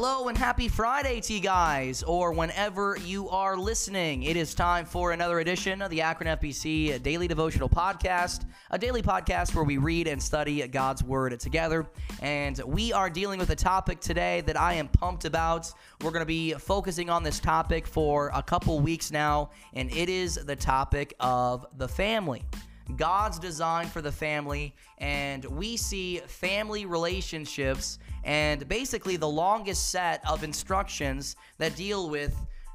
Hello and happy Friday to you guys, or whenever you are listening. It is time for another edition of the Akron FBC Daily Devotional Podcast, a daily podcast where we read and study God's Word together. And we are dealing with a topic today that I am pumped about. We're going to be focusing on this topic for a couple weeks now, and it is the topic of the family. God's design for the family, and we see family relationships and basically the longest set of instructions that deal with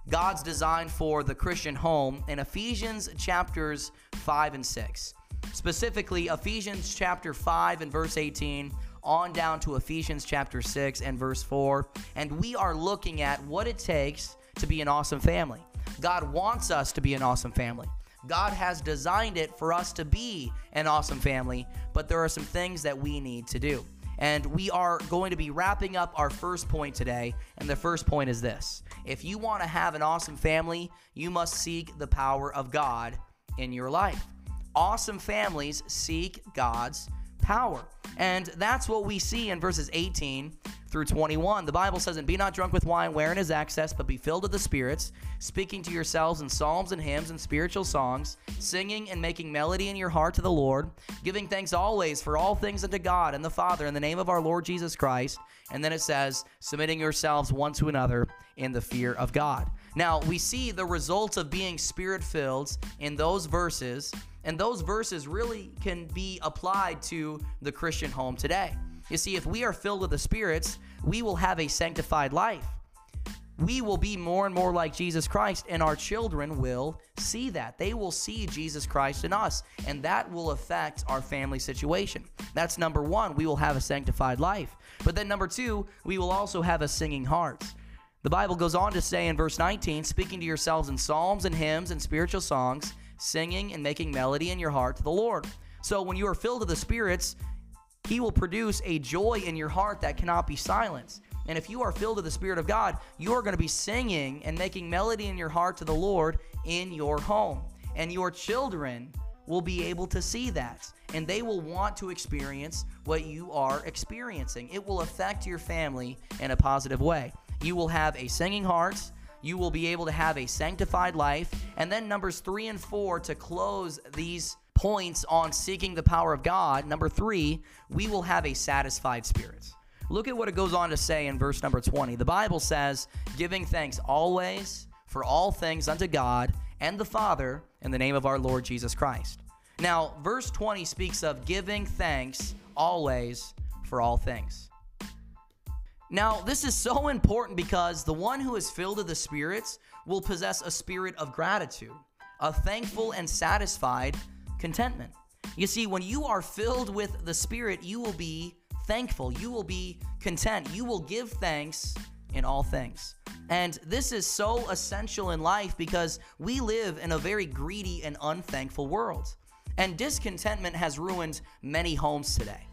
God's design for the Christian home in Ephesians chapters 5 and 6. Specifically, Ephesians chapter 5 and verse 18 on down to Ephesians chapter 6 and verse 4. And we are looking at what it takes to be an awesome family. God wants us to be an awesome family. God has designed it for us to be an awesome family, but there are some things that we need to do. And we are going to be wrapping up our first point today. And the first point is this if you want to have an awesome family, you must seek the power of God in your life. Awesome families seek God's power. And that's what we see in verses 18 through 21. The Bible says, And be not drunk with wine wherein is excess, but be filled with the spirits, speaking to yourselves in psalms and hymns and spiritual songs, singing and making melody in your heart to the Lord, giving thanks always for all things unto God and the Father in the name of our Lord Jesus Christ. And then it says, submitting yourselves one to another in the fear of God. Now, we see the results of being spirit filled in those verses, and those verses really can be applied to the Christian home today. You see, if we are filled with the spirits, we will have a sanctified life. We will be more and more like Jesus Christ, and our children will see that. They will see Jesus Christ in us, and that will affect our family situation. That's number one. We will have a sanctified life. But then, number two, we will also have a singing heart. The Bible goes on to say in verse 19, speaking to yourselves in psalms and hymns and spiritual songs, singing and making melody in your heart to the Lord. So when you are filled with the spirits, he will produce a joy in your heart that cannot be silenced. And if you are filled with the Spirit of God, you are going to be singing and making melody in your heart to the Lord in your home. And your children will be able to see that. And they will want to experience what you are experiencing. It will affect your family in a positive way. You will have a singing heart. You will be able to have a sanctified life. And then, numbers three and four to close these points on seeking the power of God. Number three, we will have a satisfied spirit. Look at what it goes on to say in verse number 20. The Bible says, giving thanks always for all things unto God and the Father in the name of our Lord Jesus Christ. Now, verse 20 speaks of giving thanks always for all things. Now, this is so important because the one who is filled with the spirits will possess a spirit of gratitude, a thankful and satisfied contentment. You see, when you are filled with the Spirit, you will be thankful, you will be content, you will give thanks in all things. And this is so essential in life because we live in a very greedy and unthankful world. And discontentment has ruined many homes today.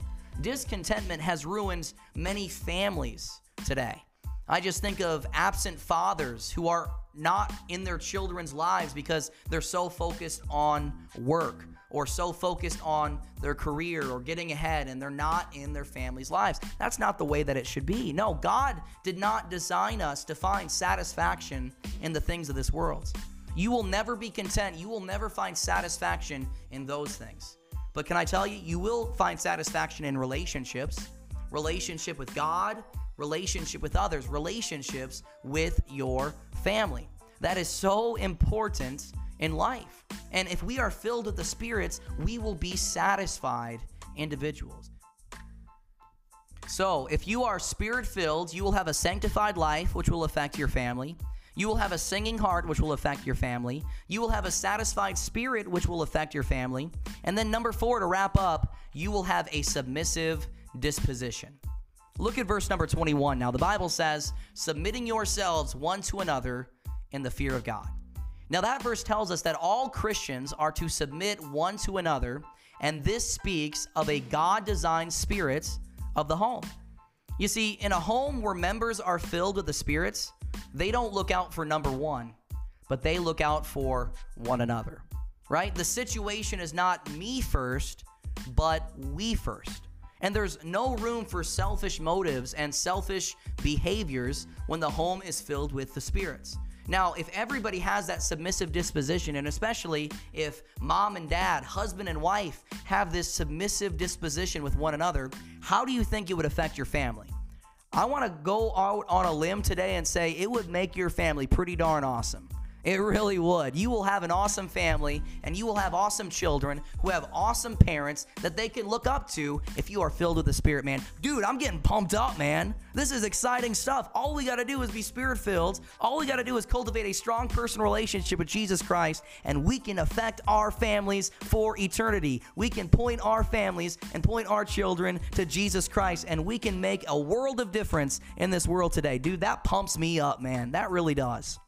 Discontentment has ruined many families today. I just think of absent fathers who are not in their children's lives because they're so focused on work or so focused on their career or getting ahead and they're not in their family's lives. That's not the way that it should be. No, God did not design us to find satisfaction in the things of this world. You will never be content. You will never find satisfaction in those things. But can I tell you, you will find satisfaction in relationships, relationship with God, relationship with others, relationships with your family. That is so important in life. And if we are filled with the spirits, we will be satisfied individuals. So, if you are spirit filled, you will have a sanctified life, which will affect your family. You will have a singing heart, which will affect your family. You will have a satisfied spirit, which will affect your family. And then, number four, to wrap up, you will have a submissive disposition. Look at verse number 21. Now, the Bible says, submitting yourselves one to another in the fear of God. Now, that verse tells us that all Christians are to submit one to another, and this speaks of a God designed spirit of the home. You see, in a home where members are filled with the spirits, they don't look out for number one, but they look out for one another, right? The situation is not me first, but we first. And there's no room for selfish motives and selfish behaviors when the home is filled with the spirits. Now, if everybody has that submissive disposition, and especially if mom and dad, husband and wife have this submissive disposition with one another, how do you think it would affect your family? I want to go out on a limb today and say it would make your family pretty darn awesome. It really would. You will have an awesome family and you will have awesome children who have awesome parents that they can look up to if you are filled with the Spirit, man. Dude, I'm getting pumped up, man. This is exciting stuff. All we got to do is be Spirit filled. All we got to do is cultivate a strong personal relationship with Jesus Christ, and we can affect our families for eternity. We can point our families and point our children to Jesus Christ, and we can make a world of difference in this world today. Dude, that pumps me up, man. That really does.